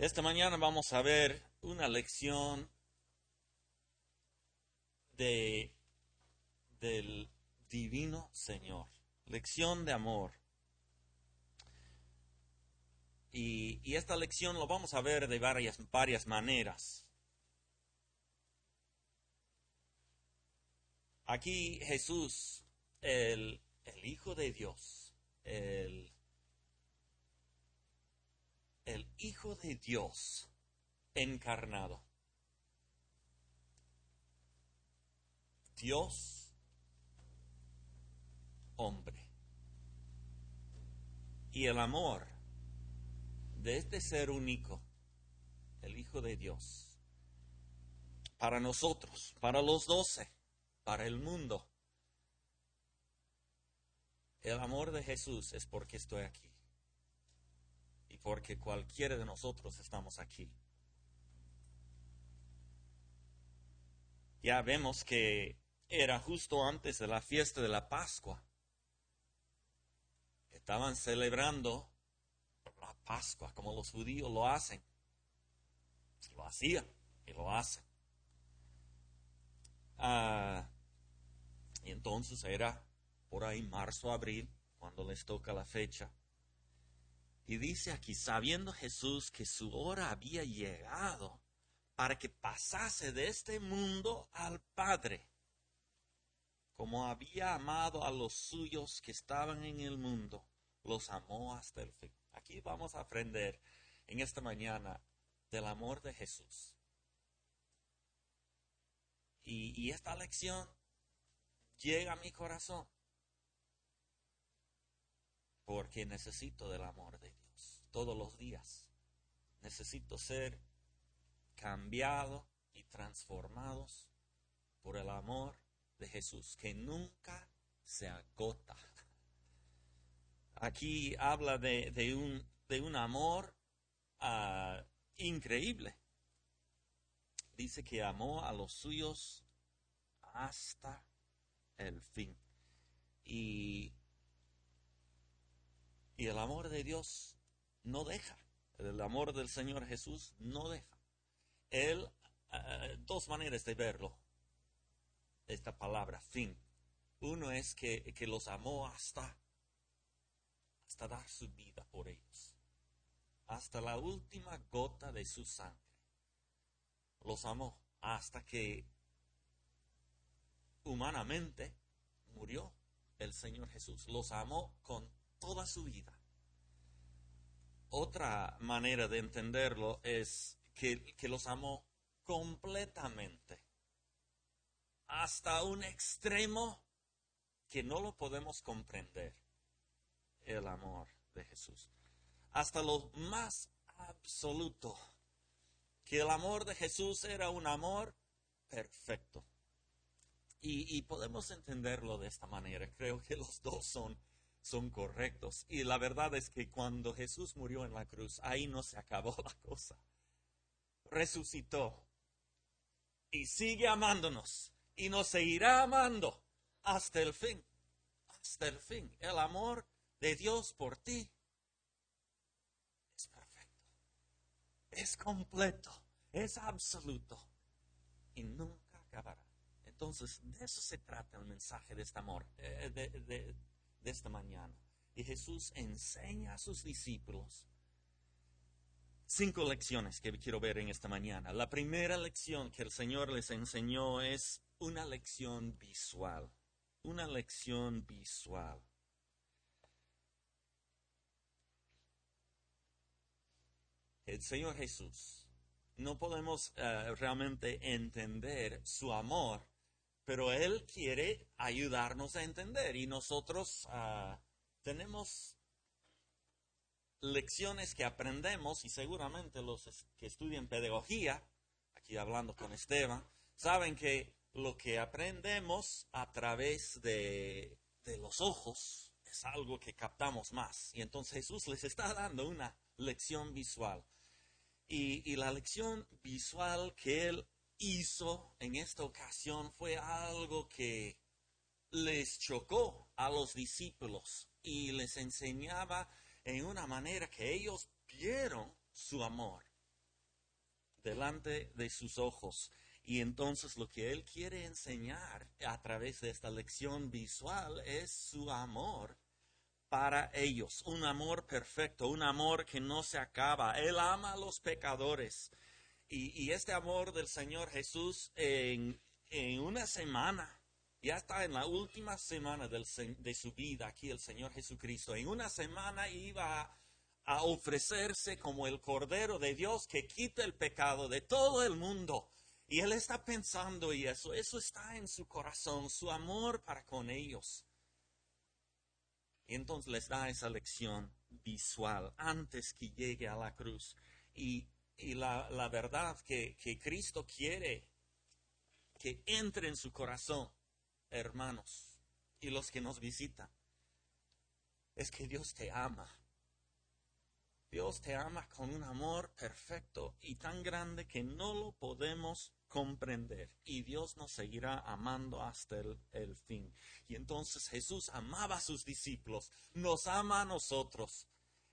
Esta mañana vamos a ver una lección de, del divino Señor, lección de amor. Y, y, esta lección lo vamos a ver de varias, varias maneras. Aquí Jesús, el, el Hijo de Dios, el, el Hijo de Dios encarnado. Dios, hombre. Y el amor de este ser único, el Hijo de Dios, para nosotros, para los doce, para el mundo. El amor de Jesús es porque estoy aquí porque cualquiera de nosotros estamos aquí. Ya vemos que era justo antes de la fiesta de la Pascua. Estaban celebrando la Pascua como los judíos lo hacen. Lo hacían y lo hacen. Ah, y entonces era por ahí marzo, abril, cuando les toca la fecha. Y dice aquí, sabiendo Jesús que su hora había llegado para que pasase de este mundo al Padre, como había amado a los suyos que estaban en el mundo, los amó hasta el fin. Aquí vamos a aprender en esta mañana del amor de Jesús. Y, esta lección llega a mi corazón porque necesito del amor de todos los días. Necesito ser cambiado y transformados por el amor de Jesús que nunca se agota. Aquí habla de, un, de un, amor uh, increíble. Dice que amó a los suyos hasta el fin. Y, y el amor de Dios no deja. El amor del Señor Jesús no deja. Él, uh, dos maneras de verlo, esta palabra, fin. Uno es que, que los amó hasta, hasta dar su vida por ellos, hasta la última gota de su sangre. Los amó hasta que humanamente murió el Señor Jesús. Los amó con toda su vida. Otra manera de entenderlo es que, los amó completamente, hasta un extremo que no lo podemos comprender, el amor de Jesús. Hasta lo más absoluto, que el amor de Jesús era un amor perfecto. Y, y, podemos entenderlo de esta manera. Creo que los dos son, son correctos. Y la verdad es que cuando Jesús murió en la cruz, ahí no se acabó la cosa. Resucitó. Y sigue amándonos. Y nos seguirá amando hasta el fin. Hasta el fin. El amor de Dios por ti es perfecto. Es completo. Es absoluto. Y nunca acabará. Entonces, de eso se trata el mensaje de este amor, eh, de, de, esta mañana. Y Jesús enseña a sus discípulos cinco lecciones que quiero ver en esta mañana. La primera lección que el Señor les enseñó es una lección visual. Una lección visual. El Señor Jesús. No podemos uh, realmente entender su amor pero Él quiere ayudarnos a entender y nosotros uh, tenemos lecciones que aprendemos y seguramente los que estudian pedagogía, aquí hablando con Esteban, saben que lo que aprendemos a través de, de los ojos es algo que captamos más. Y entonces Jesús les está dando una lección visual. Y, y la lección visual que Él hizo en esta ocasión fue algo que les chocó a los discípulos y les enseñaba en una manera que ellos vieron su amor delante de sus ojos. Y entonces lo que Él quiere enseñar a través de esta lección visual es su amor para ellos, un amor perfecto, un amor que no se acaba. Él ama a los pecadores. Y, este amor del Señor Jesús en, una semana, ya está en la última semana de su vida aquí el Señor Jesucristo, en una semana iba a, a ofrecerse como el Cordero de Dios que quita el pecado de todo el mundo. Y él está pensando y eso, eso está en su corazón, su amor para con ellos. Y entonces les da esa lección visual antes que llegue a la cruz. Y, la, la, verdad que, Cristo quiere que entre en su corazón, hermanos, y los que nos visitan, es que Dios te ama. Dios te ama con un amor perfecto y tan grande que no lo podemos comprender y Dios nos seguirá amando hasta el, fin. Y entonces Jesús amaba a sus discípulos, nos ama a nosotros.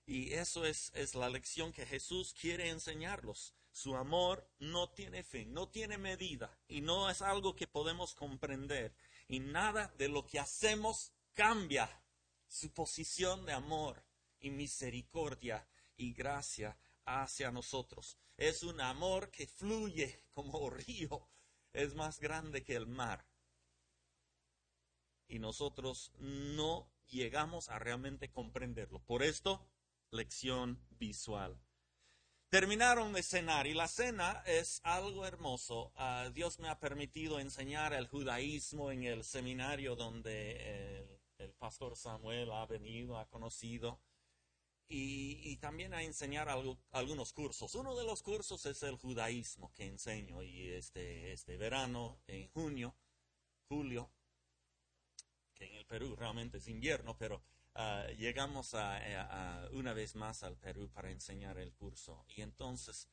Y eso es, es la lección que Jesús quiere enseñarlos. Su amor no tiene fin, no tiene medida y no es algo que podemos comprender. Y nada de lo que hacemos cambia su posición de amor y misericordia y gracia hacia nosotros. Es un amor que fluye como río, es más grande que el mar. Y nosotros no llegamos a realmente comprenderlo. Por esto, lección visual. Terminaron de cenar y la cena es algo hermoso. Ah, Dios me ha permitido enseñar el judaísmo en el seminario donde el, pastor Samuel ha venido, ha conocido y, también a enseñar algunos cursos. Uno de los cursos es el judaísmo que enseño y este, este verano, en junio, julio, que en el Perú realmente es invierno, pero ah, llegamos a, una vez más al Perú para enseñar el curso. Y entonces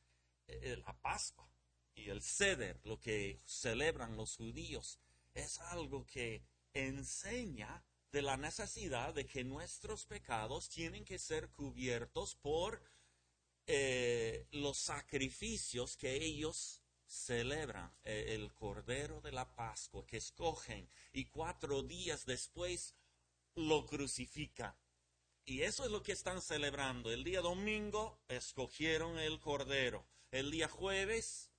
eh, la Pascua y el Seder, lo que celebran los judíos, es algo que enseña de la necesidad de que nuestros pecados tienen que ser cubiertos por eh, los sacrificios que ellos celebran, eh, el Cordero de la Pascua que escogen y cuatro días después lo crucifican. Y eso es lo que están celebrando. El día domingo escogieron el Cordero. El día jueves,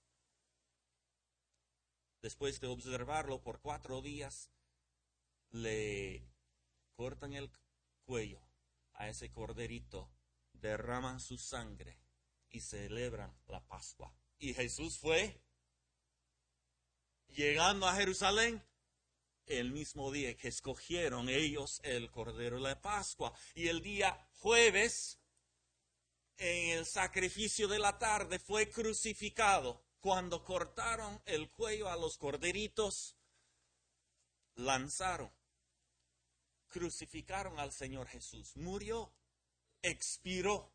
después de observarlo por cuatro días, le cortan el cuello a ese corderito, derraman su sangre y celebran la Pascua. Y Jesús fue llegando a Jerusalén el mismo día que escogieron ellos el cordero de la Pascua. Y el día jueves, en el sacrificio de la tarde, fue crucificado. Cuando cortaron el cuello a los corderitos, lanzaron crucificaron al Señor Jesús. Murió, expiró.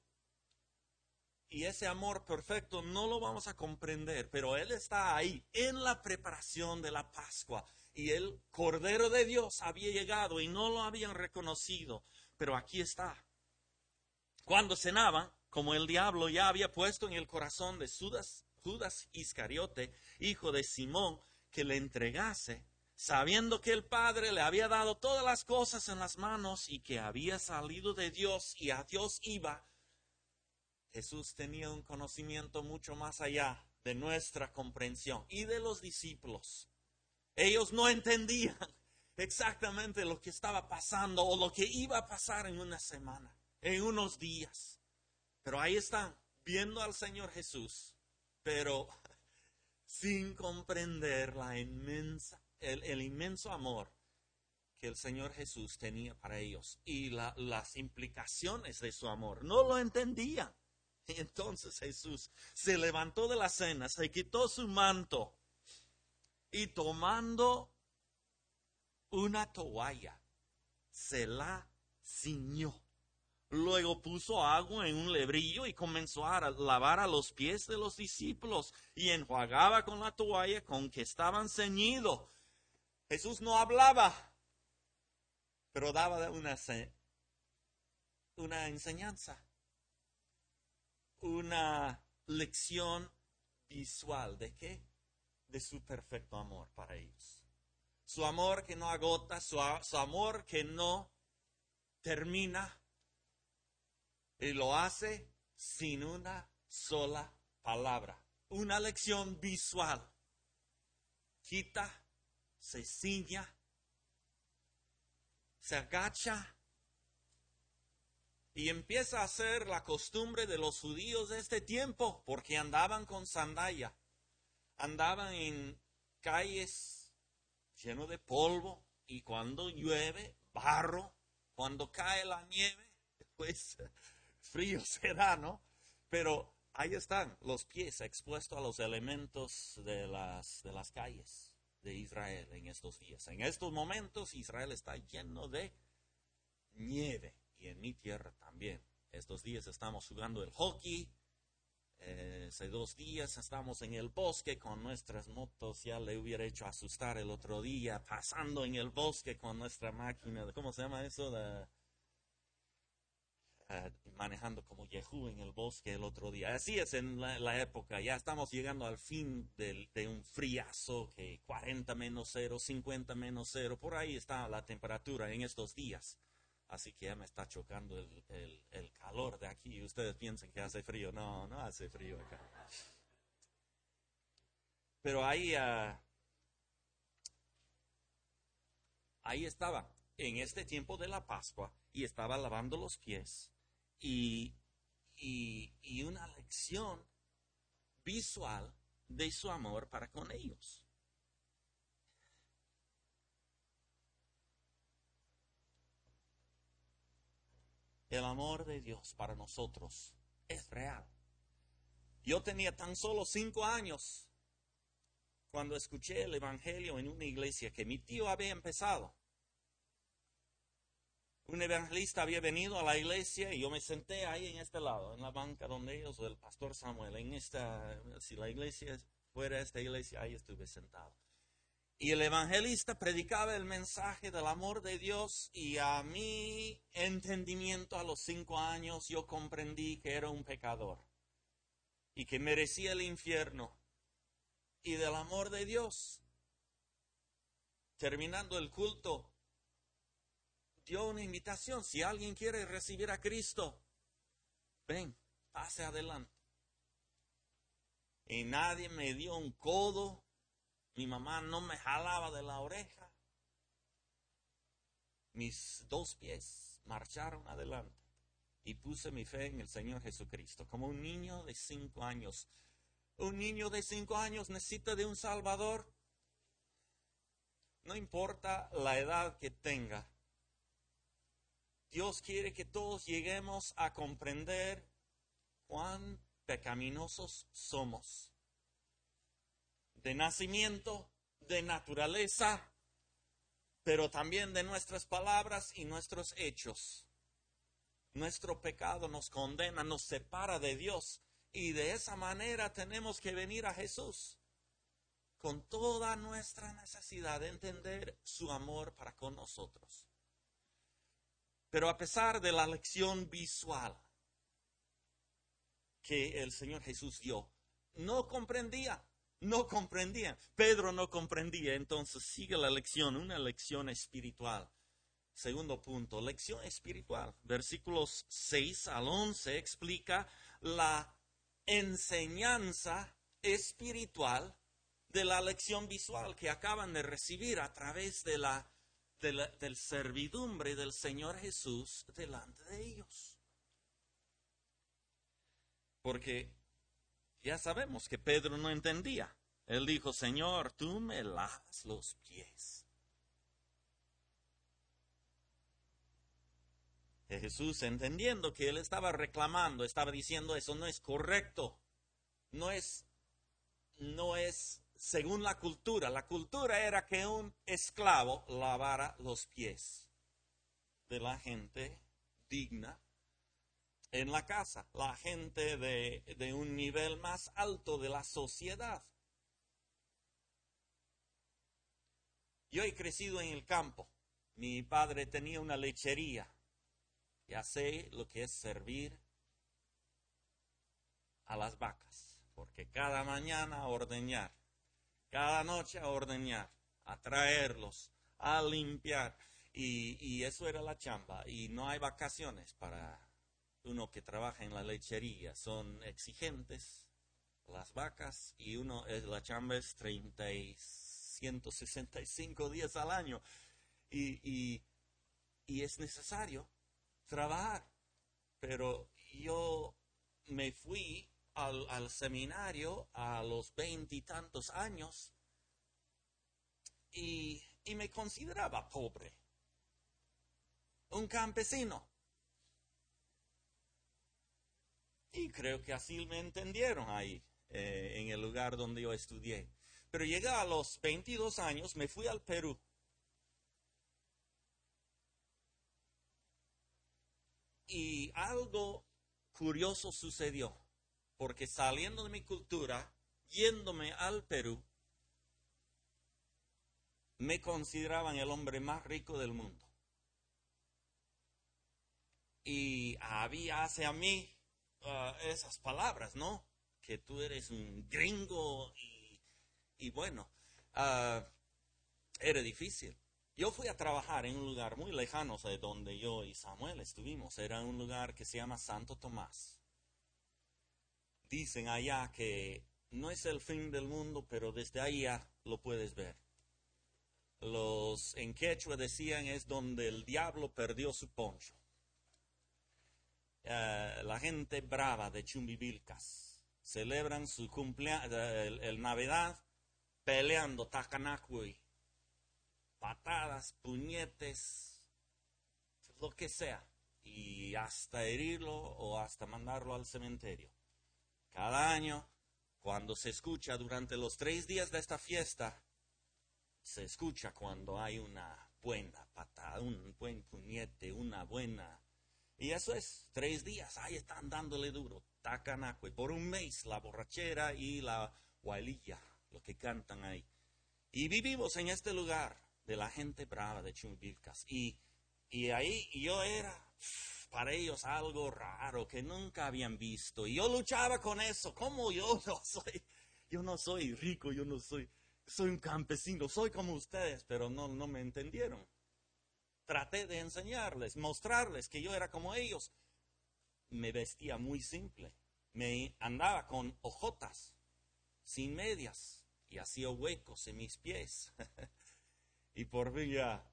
Y ese amor perfecto no lo vamos a comprender, pero Él está ahí en la preparación de la Pascua. Y el Cordero de Dios había llegado y no lo habían reconocido, pero aquí está. Cuando cenaba, como el diablo ya había puesto en el corazón de Judas, Judas Iscariote, hijo de Simón, que le entregase, sabiendo que el Padre le había dado todas las cosas en las manos y que había salido de Dios y a Dios iba, Jesús tenía un conocimiento mucho más allá de nuestra comprensión y de los discípulos. Ellos no entendían exactamente lo que estaba pasando o lo que iba a pasar en una semana, en unos días. Pero ahí están, viendo al Señor Jesús, pero sin comprender la inmensa el, inmenso amor que el Señor Jesús tenía para ellos y las implicaciones de su amor. No lo entendían. Entonces Jesús se levantó de la cena, se quitó su manto y tomando una toalla, se la ciñó. Luego puso agua en un lebrillo y comenzó a lavar a los pies de los discípulos y enjuagaba con la toalla con que estaban ceñidos Jesús no hablaba, pero daba una, una enseñanza, una lección visual de qué? De su perfecto amor para ellos. Su amor que no agota, su, su amor que no termina y lo hace sin una sola palabra. Una lección visual. Quita, se ciña, se agacha y empieza a ser la costumbre de los judíos de este tiempo, porque andaban con sandalia, andaban en calles lleno de polvo y cuando llueve, barro, cuando cae la nieve, pues frío será, ¿no? Pero ahí están los pies expuestos a los elementos de las, de las calles de Israel en estos días. En estos momentos Israel está lleno de nieve y en mi tierra también. Estos días estamos jugando el hockey. Eh, hace dos días estamos en el bosque con nuestras motos. Ya le hubiera hecho asustar el otro día pasando en el bosque con nuestra máquina. ¿Cómo se llama eso? Eh, manejando como Yehú en el bosque el otro día. Así es en la, época. Ya estamos llegando al fin de, un friazo que 40 menos 0, 50 menos 0. Por ahí está la temperatura en estos días. Así que ya me está chocando el, calor de aquí. Ustedes piensan que hace frío. No, no hace frío acá. Pero ahí, ah, ahí estaba, en este tiempo de la Pascua, y estaba lavando los pies. Y, y, y una lección visual de su amor para con ellos. El amor de Dios para nosotros es real. Yo tenía tan solo cinco años cuando escuché el Evangelio en una iglesia que mi tío había empezado. Un evangelista había venido a la iglesia y yo me senté ahí en este lado, en la banca donde ellos, el pastor Samuel, en esta, si la iglesia fuera esta iglesia, ahí estuve sentado. Y el evangelista predicaba el mensaje del amor de Dios y a mi entendimiento a los cinco años yo comprendí que era un pecador y que merecía el infierno y del amor de Dios. Terminando el culto, dio una invitación. Si alguien quiere recibir a Cristo, ven, pase adelante. Y nadie me dio un codo mi mamá no me jalaba de la oreja. Mis dos pies marcharon adelante y puse mi fe en el Señor Jesucristo. Como un niño de cinco años. Un niño de cinco años necesita de un Salvador. No importa la edad que tenga. Dios quiere que todos lleguemos a comprender cuán pecaminosos somos de nacimiento, de naturaleza, pero también de nuestras palabras y nuestros hechos. Nuestro pecado nos condena, nos separa de Dios y de esa manera tenemos que venir a Jesús con toda nuestra necesidad de entender su amor para con nosotros. Pero a pesar de la lección visual que el Señor Jesús dio, no comprendía no comprendía. Pedro no comprendía, entonces sigue la lección, una lección espiritual. Segundo punto, lección espiritual. Versículos 6 al 11 explica la enseñanza espiritual de la lección visual que acaban de recibir a través de la, del servidumbre del Señor Jesús delante de ellos. Porque ya sabemos que Pedro no entendía. Él dijo, Señor, tú me lavas los pies. Jesús, entendiendo que él estaba reclamando, estaba diciendo, eso no es correcto. No es, no es según la cultura. La cultura era que un esclavo lavara los pies de la gente digna en la casa, la gente de, un nivel más alto de la sociedad. Yo he crecido en el campo. Mi padre tenía una lechería. Ya sé lo que es servir a las vacas, porque cada mañana a ordeñar, cada noche a ordeñar, a traerlos, a limpiar. Y, y eso era la chamba. Y no hay vacaciones para uno que trabaja en la lechería. Son exigentes las vacas y uno, la chamba es 30 y 165 días al año. Y, y, y es necesario trabajar. Pero yo me fui al, al seminario a los veintitantos años y, y me consideraba pobre, un campesino. Y creo que así me entendieron ahí, eh, en el lugar donde yo estudié. Pero llegué a los 22 años, me fui al Perú. Y algo curioso sucedió, porque saliendo de mi cultura, yéndome al Perú, me consideraban el hombre más rico del mundo. Y había hacia mí uh, esas palabras, ¿no? Que tú eres un gringo y, bueno, uh, era difícil. Yo fui a trabajar en un lugar muy lejano de donde yo y Samuel estuvimos. Era un lugar que se llama Santo Tomás. Dicen allá que no es el fin del mundo, pero desde allá lo puedes ver. Los en quechua decían es donde el diablo perdió su poncho. Eh, la gente brava de Chumbivilcas. Celebran su cumpleaños, el, el, Navidad, peleando tacanacui patadas, puñetes, lo que sea, y hasta herirlo o hasta mandarlo al cementerio. Cada año, cuando se escucha durante los tres días de esta fiesta, se escucha cuando hay una buena patada, un buen puñete, una buena... Y eso es tres días, ahí están dándole duro, y por un mes la borrachera y la guaililla, lo que cantan ahí. Y vivimos en este lugar, de la gente brava de Chumbilcas. Y, y ahí yo era para ellos algo raro que nunca habían visto. Y yo luchaba con eso. ¿Cómo yo no soy? Yo no soy rico, yo no soy, soy un campesino, soy como ustedes, pero no, no me entendieron. Traté de enseñarles, mostrarles que yo era como ellos. Me vestía muy simple. Me andaba con ojotas, sin medias, y hacía huecos en mis pies. y por fin ya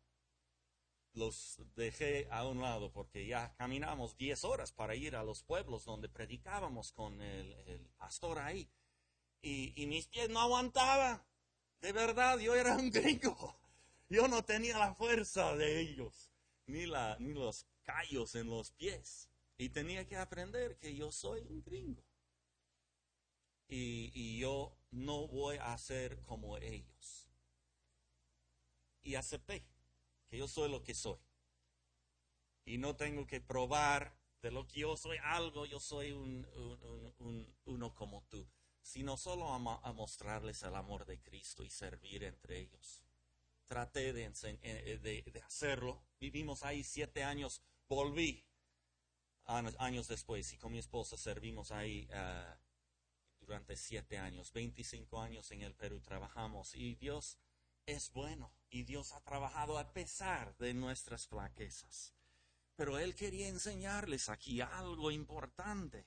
los dejé a un lado porque ya caminamos 10 horas para ir a los pueblos donde predicábamos con el, pastor ahí. Y, y, mis pies no aguantaban. De verdad, yo era un gringo. Yo no tenía la fuerza de ellos, ni, los callos en los pies. Y tenía que aprender que yo soy un gringo. Y, yo no voy a ser como ellos y acepté que yo soy lo que soy. Y no tengo que probar de lo que yo soy algo, yo soy un, uno como tú, sino solo a, mostrarles el amor de Cristo y servir entre ellos. Traté de, eh, de, hacerlo, vivimos ahí siete años, volví años después y con mi esposa servimos ahí ah, durante siete años, 25 años en el Perú trabajamos y Dios es bueno y Dios ha trabajado a pesar de nuestras flaquezas. Pero Él quería enseñarles aquí algo importante.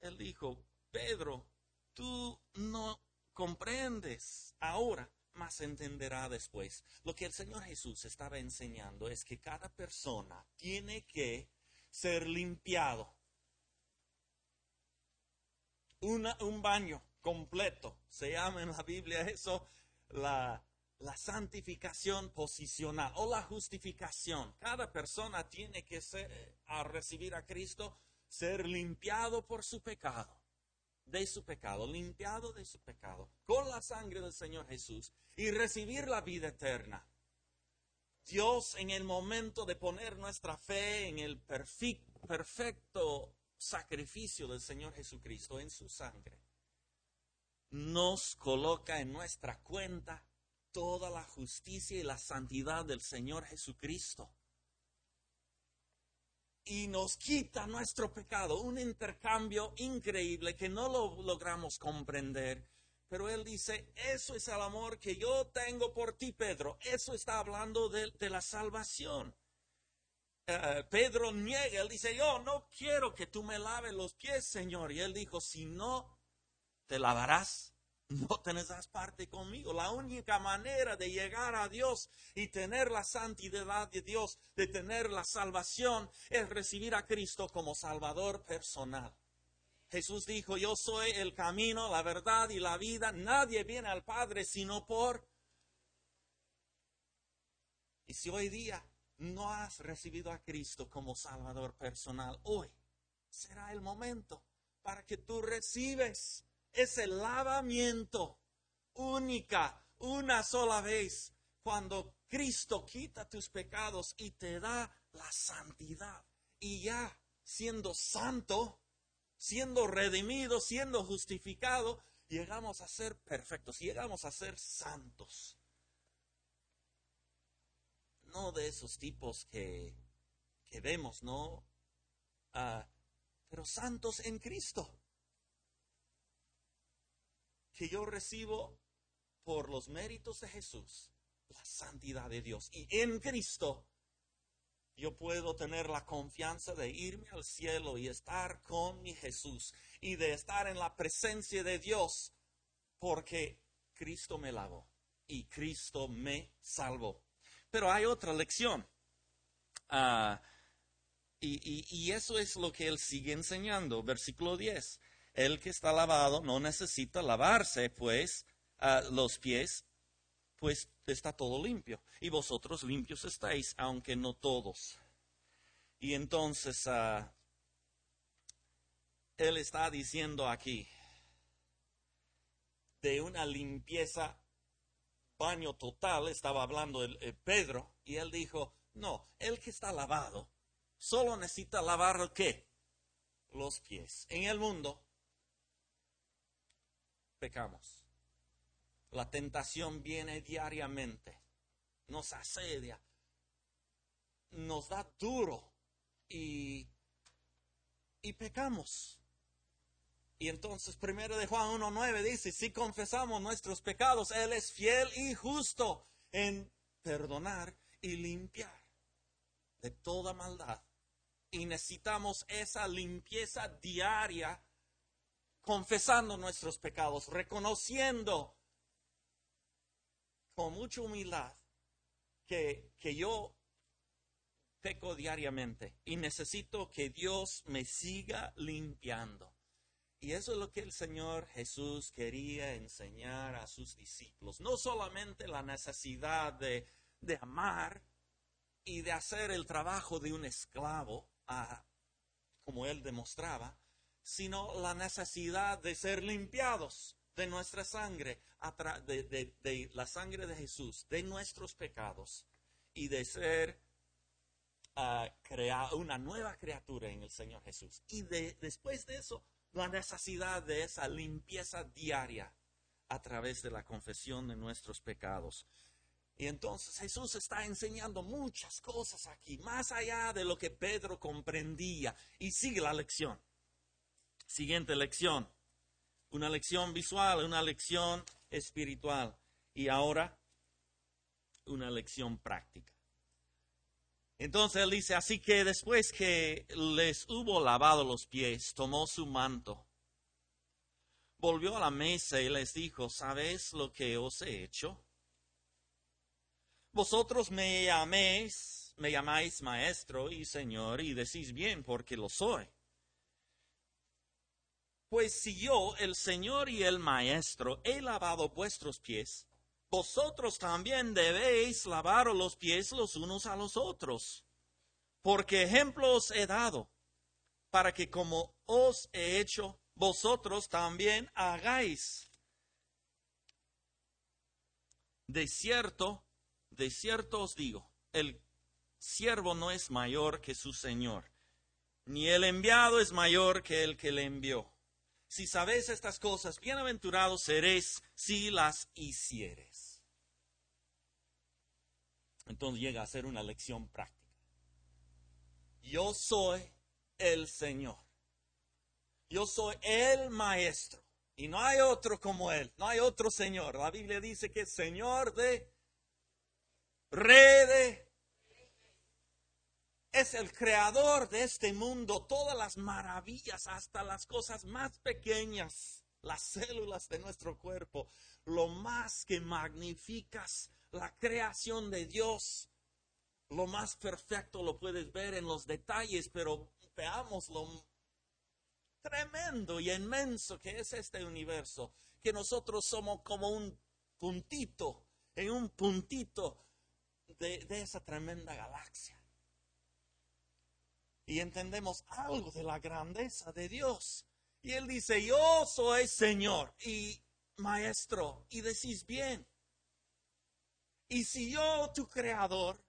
Él dijo, Pedro, tú no comprendes ahora, más entenderá después. Lo que el Señor Jesús estaba enseñando es que cada persona tiene que ser limpiado. un baño completo, se llama en la Biblia eso la la santificación posicional o la justificación. Cada persona tiene que ser, a recibir a Cristo, ser limpiado por su pecado, de su pecado, limpiado de su pecado, con la sangre del Señor Jesús y recibir la vida eterna. Dios en el momento de poner nuestra fe en el perfecto sacrificio del Señor Jesucristo en su sangre, nos coloca en nuestra cuenta toda la justicia y la santidad del Señor Jesucristo. y nos quita nuestro pecado. Un intercambio increíble que no lo logramos comprender. Pero él dice, eso es el amor que yo tengo por ti, Pedro. Eso está hablando de, la salvación. Eh, Pedro niega, él dice, yo no quiero que tú me laves los pies, Señor. Y él dijo, si no te lavarás, no tendrás parte conmigo. La única manera de llegar a Dios y tener la santidad de Dios, de tener la salvación, es recibir a Cristo como Salvador personal. Jesús dijo, yo soy el camino, la verdad y la vida. Nadie viene al Padre sino por... Y si hoy día no has recibido a Cristo como Salvador personal, hoy será el momento para que tú recibes es el lavamiento única, una sola vez, cuando Cristo quita tus pecados y te da la santidad. Y ya siendo santo, siendo redimido, siendo justificado, llegamos a ser perfectos, llegamos a ser santos. No de esos tipos que, que vemos, ¿no? Ah, pero santos en Cristo que yo recibo por los méritos de Jesús, la santidad de Dios. Y en Cristo yo puedo tener la confianza de irme al cielo y estar con mi Jesús y de estar en la presencia de Dios porque Cristo me lavó y Cristo me salvó. Pero hay otra lección. Ah, y, y, eso es lo que él sigue enseñando. Versículo 10 el que está lavado no necesita lavarse, pues, los pies, pues está todo limpio. Y vosotros limpios estáis, aunque no todos. Y entonces, ah, él está diciendo aquí de una limpieza, baño total, estaba hablando el, Pedro, y él dijo, no, el que está lavado solo necesita lavar qué? Los pies. En el mundo pecamos. La tentación viene diariamente, nos asedia, nos da duro y, y pecamos. Y entonces, primero de Juan 1.9 dice, si confesamos nuestros pecados, Él es fiel y justo en perdonar y limpiar de toda maldad. Y necesitamos esa limpieza diaria confesando nuestros pecados, reconociendo con mucha humildad que, que yo peco diariamente y necesito que Dios me siga limpiando. Y eso es lo que el Señor Jesús quería enseñar a sus discípulos. No solamente la necesidad de, de amar y de hacer el trabajo de un esclavo, ah, como él demostraba, sino la necesidad de ser limpiados de nuestra sangre, de, la sangre de Jesús, de nuestros pecados y de ser uh, una nueva criatura en el Señor Jesús. Y después de eso, la necesidad de esa limpieza diaria a través de la confesión de nuestros pecados. Y entonces Jesús está enseñando muchas cosas aquí, más allá de lo que Pedro comprendía. Y sigue la lección. Siguiente lección. Una lección visual, una lección espiritual. Y ahora, una lección práctica. Entonces él dice, así que después que les hubo lavado los pies, tomó su manto, volvió a la mesa y les dijo, ¿sabéis lo que os he hecho? Vosotros me llaméis, me llamáis maestro y señor y decís bien porque lo soy. Pues si yo, el Señor y el Maestro, he lavado vuestros pies, vosotros también debéis lavar los pies los unos a los otros. Porque ejemplo os he dado, para que como os he hecho, vosotros también hagáis. De cierto, de cierto os digo, el siervo no es mayor que su Señor, ni el enviado es mayor que el que le envió si sabéis estas cosas, bienaventurados seréis si las hicieres. Entonces llega a ser una lección práctica. yo soy el Señor. Yo soy el Maestro. Y no hay otro como Él, no hay otro Señor. La Biblia dice que es Señor de, Rey de, es el creador de este mundo, todas las maravillas, hasta las cosas más pequeñas, las células de nuestro cuerpo, lo más que magnificas la creación de Dios, lo más perfecto lo puedes ver en los detalles, pero veamos lo tremendo y inmenso que es este universo, que nosotros somos como un puntito, en un puntito de, esa tremenda galaxia. Y entendemos algo de la grandeza de Dios. Y Él dice, yo soy Señor y Maestro. Y decís bien. Y si yo, tu Creador,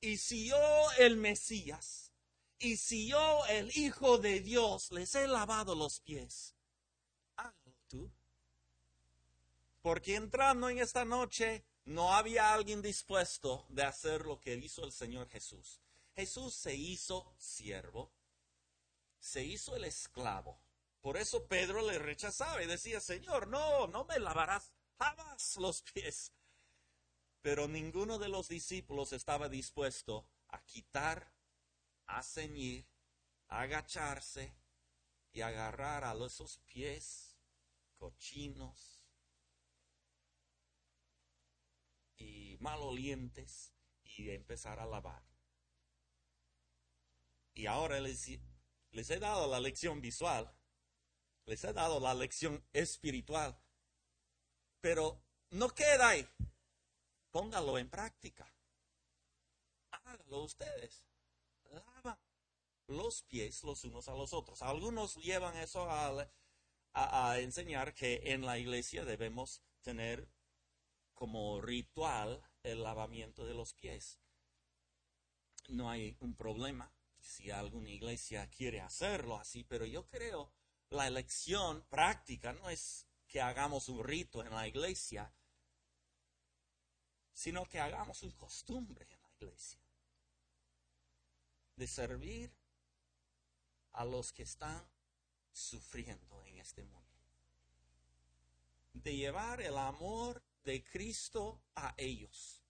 y si yo, el Mesías, y si yo, el Hijo de Dios, les he lavado los pies, hágalo tú. Porque entrando en esta noche, no había alguien dispuesto de hacer lo que hizo el Señor Jesús. Jesús se hizo siervo, se hizo el esclavo. Por eso Pedro le rechazaba y decía, Señor, no, no me lavarás jamás los pies. Pero ninguno de los discípulos estaba dispuesto a quitar a ceñir, a agacharse y agarrar a esos pies cochinos y malolientes y empezar a lavar. Y ahora les, les he dado la lección visual, les he dado la lección espiritual, pero no queda ahí. Póngalo en práctica. Hágalo ustedes lavan los pies los unos a los otros. Algunos llevan eso a, a, enseñar que en la iglesia debemos tener como ritual el lavamiento de los pies. No hay un problema si alguna iglesia quiere hacerlo así, pero yo creo la elección práctica no es que hagamos un rito en la iglesia, sino que hagamos una costumbre en la iglesia de servir a los que están sufriendo en este mundo. De llevar el amor de Cristo a ellos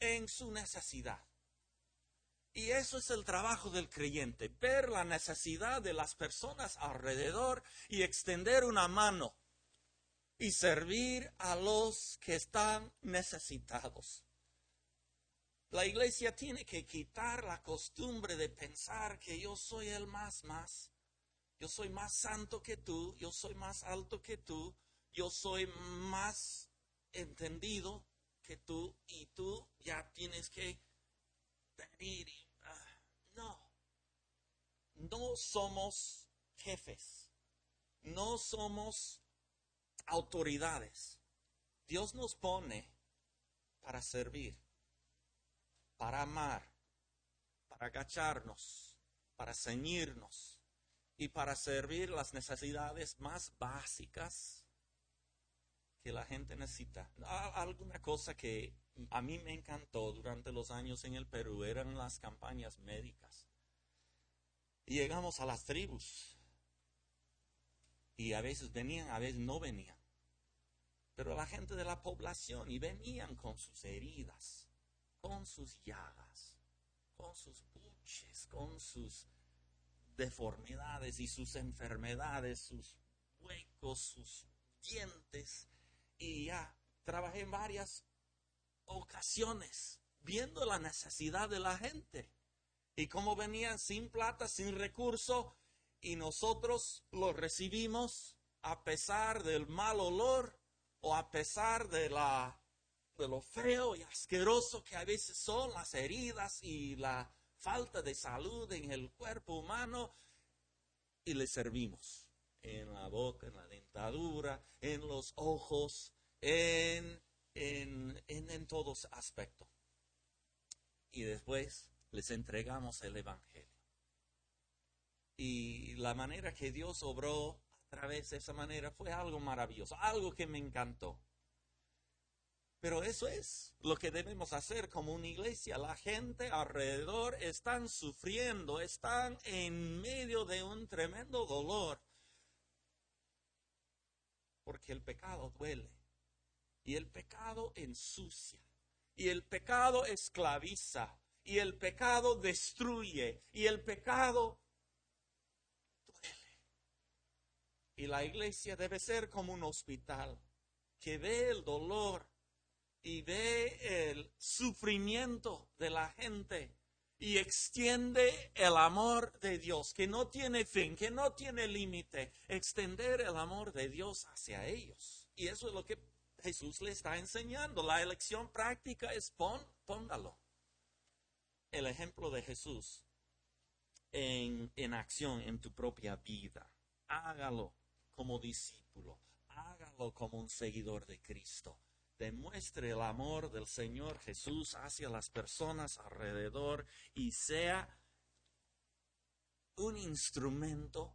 en su necesidad. Y eso es el trabajo del creyente, ver la necesidad de las personas alrededor y extender una mano y servir a los que están necesitados. La iglesia tiene que quitar la costumbre de pensar que yo soy el más más. Yo soy más santo que tú, yo soy más alto que tú, yo soy más entendido que tú y tú ya tienes que venir. Ah, no, no somos jefes, no somos autoridades. Dios nos pone para servir para amar, para agacharnos, para ceñirnos y para servir las necesidades más básicas que la gente necesita. Alguna cosa que a mí me encantó durante los años en el Perú eran las campañas médicas. Llegamos a las tribus. Y a veces venían, a veces no venían. Pero la gente de la población y venían con sus heridas con sus llagas, con sus buches, con sus deformidades y sus enfermedades, sus huecos, sus dientes. Y ya trabajé en varias ocasiones viendo la necesidad de la gente y cómo venían sin plata, sin recurso, y nosotros los recibimos a pesar del mal olor o a pesar de la de lo feo y asqueroso que a veces son las heridas y la falta de salud en el cuerpo humano y le servimos en la boca, en la dentadura, en los ojos, en, en, en, todos aspectos. Y después les entregamos el Evangelio. Y la manera que Dios obró a través de esa manera fue algo maravilloso, algo que me encantó Pero eso es lo que debemos hacer como una iglesia. La gente alrededor están sufriendo, están en medio de un tremendo dolor. Porque el pecado duele. Y el pecado ensucia. Y el pecado esclaviza. Y el pecado destruye. Y el pecado duele. Y la iglesia debe ser como un hospital que ve el dolor y ve el sufrimiento de la gente y extiende el amor de Dios, que no tiene fin, que no tiene límite, extender el amor de Dios hacia ellos. Y eso es lo que Jesús le está enseñando. La elección práctica es pon, póngalo. El ejemplo de Jesús en, en acción en tu propia vida. Hágalo como discípulo, hágalo como un seguidor de Cristo demuestre el amor del Señor Jesús hacia las personas alrededor y sea un instrumento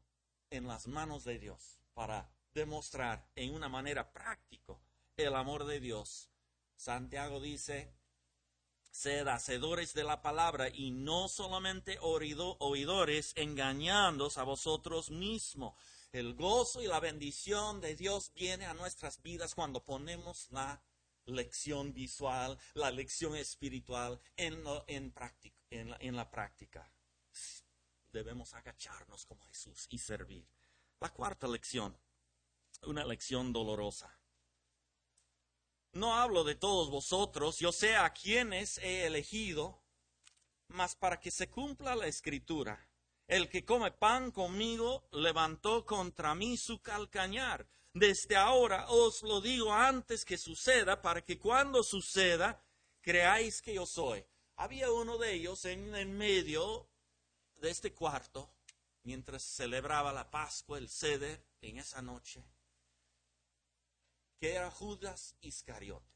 en las manos de Dios para demostrar en una manera práctica el amor de Dios. Santiago dice, sed hacedores de la palabra y no solamente oidores, engañándoos a vosotros mismos. El gozo y la bendición de Dios viene a nuestras vidas cuando ponemos la lección visual, la lección espiritual en, en, en, la, práctica. Debemos agacharnos como Jesús y servir. La cuarta lección, una lección dolorosa. No hablo de todos vosotros, yo sé a quienes he elegido, mas para que se cumpla la escritura. El que come pan conmigo levantó contra mí su calcañar desde ahora os lo digo antes que suceda, para que cuando suceda, creáis que yo soy. Había uno de ellos en, en medio de este cuarto, mientras celebraba la Pascua, el ceder, en esa noche, que era Judas Iscariote.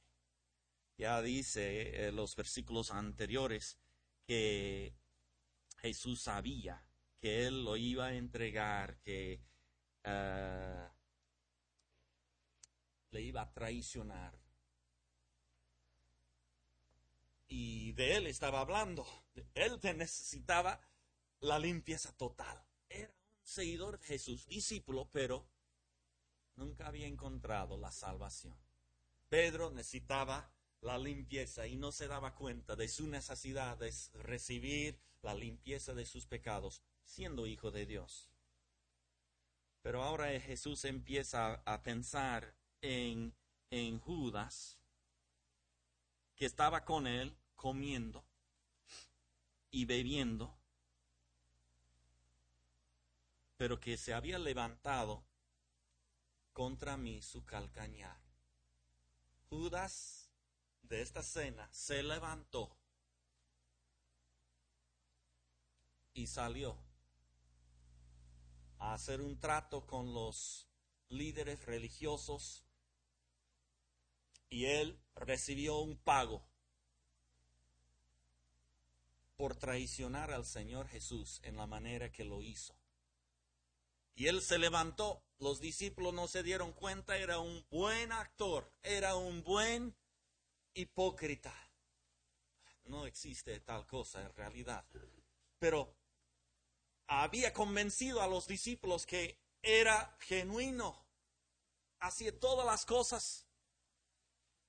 Ya dice en los versículos anteriores que Jesús sabía que él lo iba a entregar, que ah, le iba a traicionar. Y de él estaba hablando. Él necesitaba la limpieza total. Era un seguidor de Jesús, discípulo, pero nunca había encontrado la salvación. Pedro necesitaba la limpieza y no se daba cuenta de su necesidad de recibir la limpieza de sus pecados, siendo hijo de Dios. Pero ahora Jesús empieza a pensar en, en Judas, que estaba con él comiendo y bebiendo, pero que se había levantado contra mí su calcañar. Judas de esta cena se levantó y salió a hacer un trato con los líderes religiosos y él recibió un pago por traicionar al Señor Jesús en la manera que lo hizo. Y él se levantó, los discípulos no se dieron cuenta, era un buen actor, era un buen hipócrita. No existe tal cosa en realidad. Pero había convencido a los discípulos que era genuino, hacía todas las cosas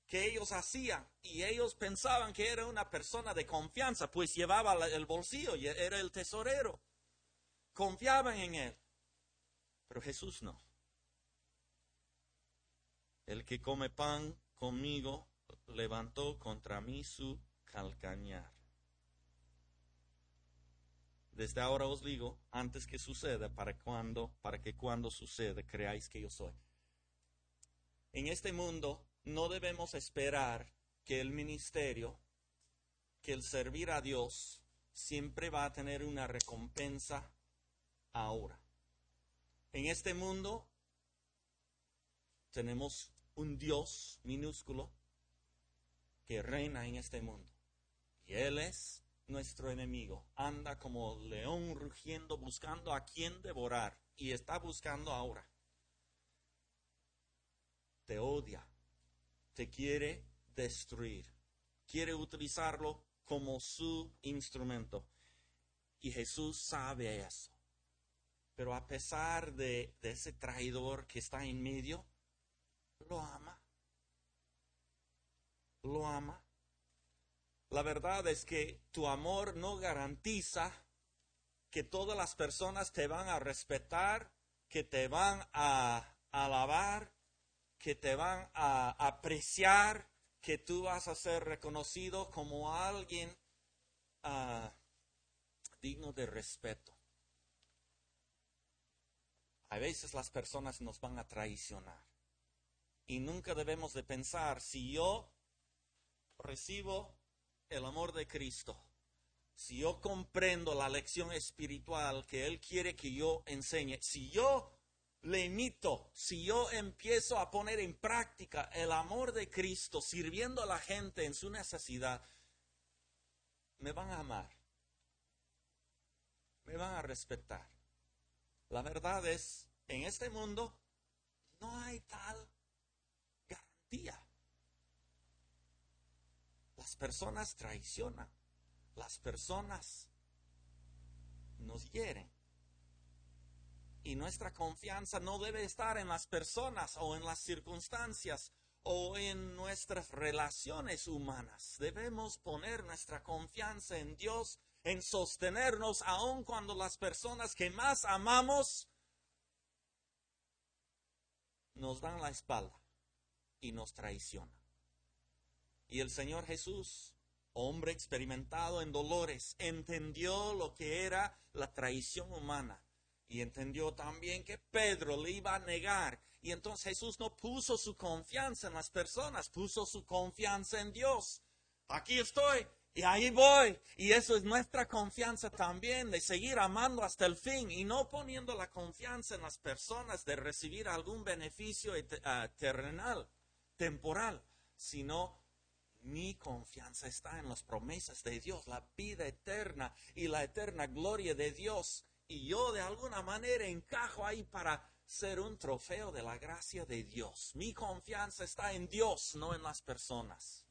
que ellos hacían y ellos pensaban que era una persona de confianza, pues llevaba el bolsillo y era el tesorero. Confiaban en él. Pero Jesús no. El que come pan conmigo levantó contra mí su calcañar. Desde ahora os digo, antes que suceda, para cuando, para que cuando suceda creáis que yo soy. En este mundo no debemos esperar que el ministerio, que el servir a Dios, siempre va a tener una recompensa ahora. En este mundo tenemos un Dios minúsculo que reina en este mundo. Y Él es nuestro enemigo. Anda como león rugiendo buscando a quien devorar. Y está buscando ahora. Te odia, te quiere destruir. Quiere utilizarlo como su instrumento. Y Jesús sabe eso. Pero a pesar de, ese traidor que está en medio, lo ama. Lo ama. La verdad es que tu amor no garantiza que todas las personas te van a respetar, que te van a alabar, que te van a apreciar, que tú vas a ser reconocido como alguien ah, digno de respeto. A veces las personas nos van a traicionar. Y nunca debemos de pensar, si yo recibo el amor de Cristo, si yo comprendo la lección espiritual que Él quiere que yo enseñe, si yo le imito, si yo empiezo a poner en práctica el amor de Cristo, sirviendo a la gente en su necesidad, me van a amar, me van a respetar. La verdad es, en este mundo no hay tal garantía. Las personas traicionan, las personas nos hieren. Y nuestra confianza no debe estar en las personas o en las circunstancias o en nuestras relaciones humanas. Debemos poner nuestra confianza en Dios, en sostenernos aun cuando las personas que más amamos nos dan la espalda y nos traicionan. Y el Señor Jesús, hombre experimentado en dolores, entendió lo que era la traición humana y entendió también que Pedro le iba a negar. Y entonces Jesús no puso su confianza en las personas, puso su confianza en Dios. Aquí estoy y ahí voy. Y eso es nuestra confianza también, de seguir amando hasta el fin y no poniendo la confianza en las personas de recibir algún beneficio ah, terrenal, temporal, sino mi confianza está en las promesas de Dios, la vida eterna y la eterna gloria de Dios y yo de alguna manera encajo ahí para ser un trofeo de la gracia de Dios. Mi confianza está en Dios, no en las personas.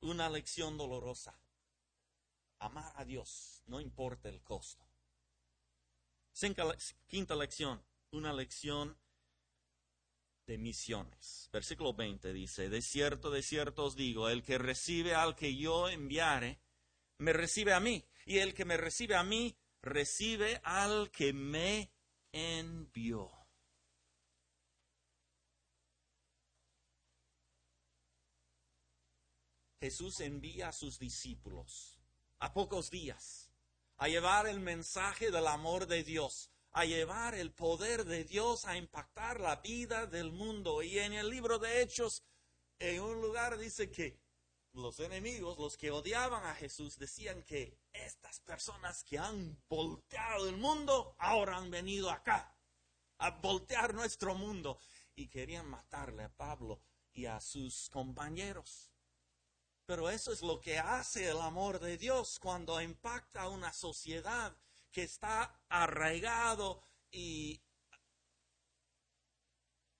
Una lección dolorosa. Amar a Dios, no importa el costo. Quinta lección, una lección de misiones. Versículo 20 dice, de cierto, de cierto os digo, el que recibe al que yo enviare, me recibe a mí, y el que me recibe a mí, recibe al que me envió. Jesús envía a sus discípulos a pocos días a llevar el mensaje del amor de Dios, a llevar el poder de Dios a impactar la vida del mundo. Y en el libro de Hechos, en un lugar dice que los enemigos, los que odiaban a Jesús, decían que estas personas que han volteado el mundo, ahora han venido acá a voltear nuestro mundo y querían matarle a Pablo y a sus compañeros. Pero eso es lo que hace el amor de Dios cuando impacta a una sociedad que está arraigado y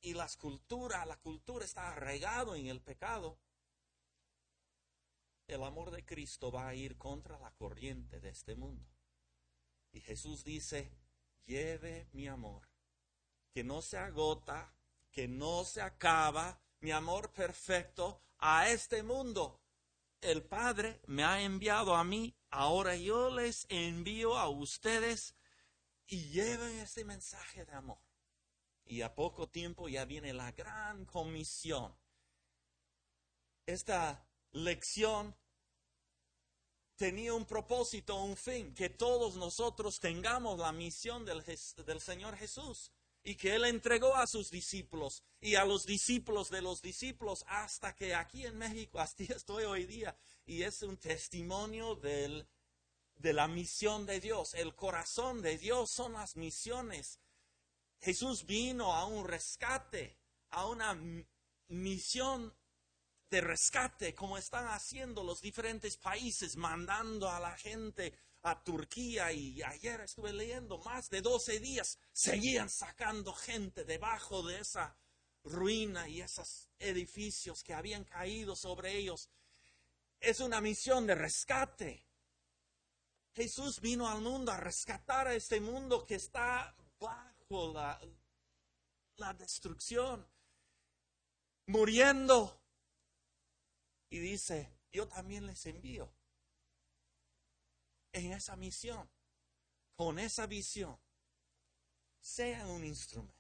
y las culturas, la cultura está arraigado en el pecado el amor de Cristo va a ir contra la corriente de este mundo. Y Jesús dice, lleve mi amor, que no se agota, que no se acaba, mi amor perfecto a este mundo. El Padre me ha enviado a mí, ahora yo les envío a ustedes y lleven este mensaje de amor. Y a poco tiempo ya viene la gran comisión. Esta lección tenía un propósito, un fin, que todos nosotros tengamos la misión del, del, Señor Jesús y que Él entregó a sus discípulos y a los discípulos de los discípulos hasta que aquí en México, hasta estoy hoy día, y es un testimonio de la misión de Dios. El corazón de Dios son las misiones. Jesús vino a un rescate, a una misión de rescate, como están haciendo los diferentes países, mandando a la gente a Turquía y ayer estuve leyendo más de 12 días, seguían sacando gente debajo de esa ruina y esos edificios que habían caído sobre ellos. Es una misión de rescate. Jesús vino al mundo a rescatar a este mundo que está bajo la, la destrucción, muriendo. Y dice, yo también les envío en esa misión, con esa visión. Sean un instrumento.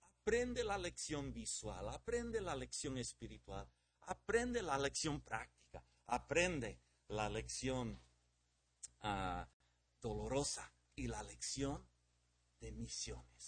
Aprende la lección visual, aprende la lección espiritual, aprende la lección práctica, aprende la lección ah, dolorosa y la lección de misiones.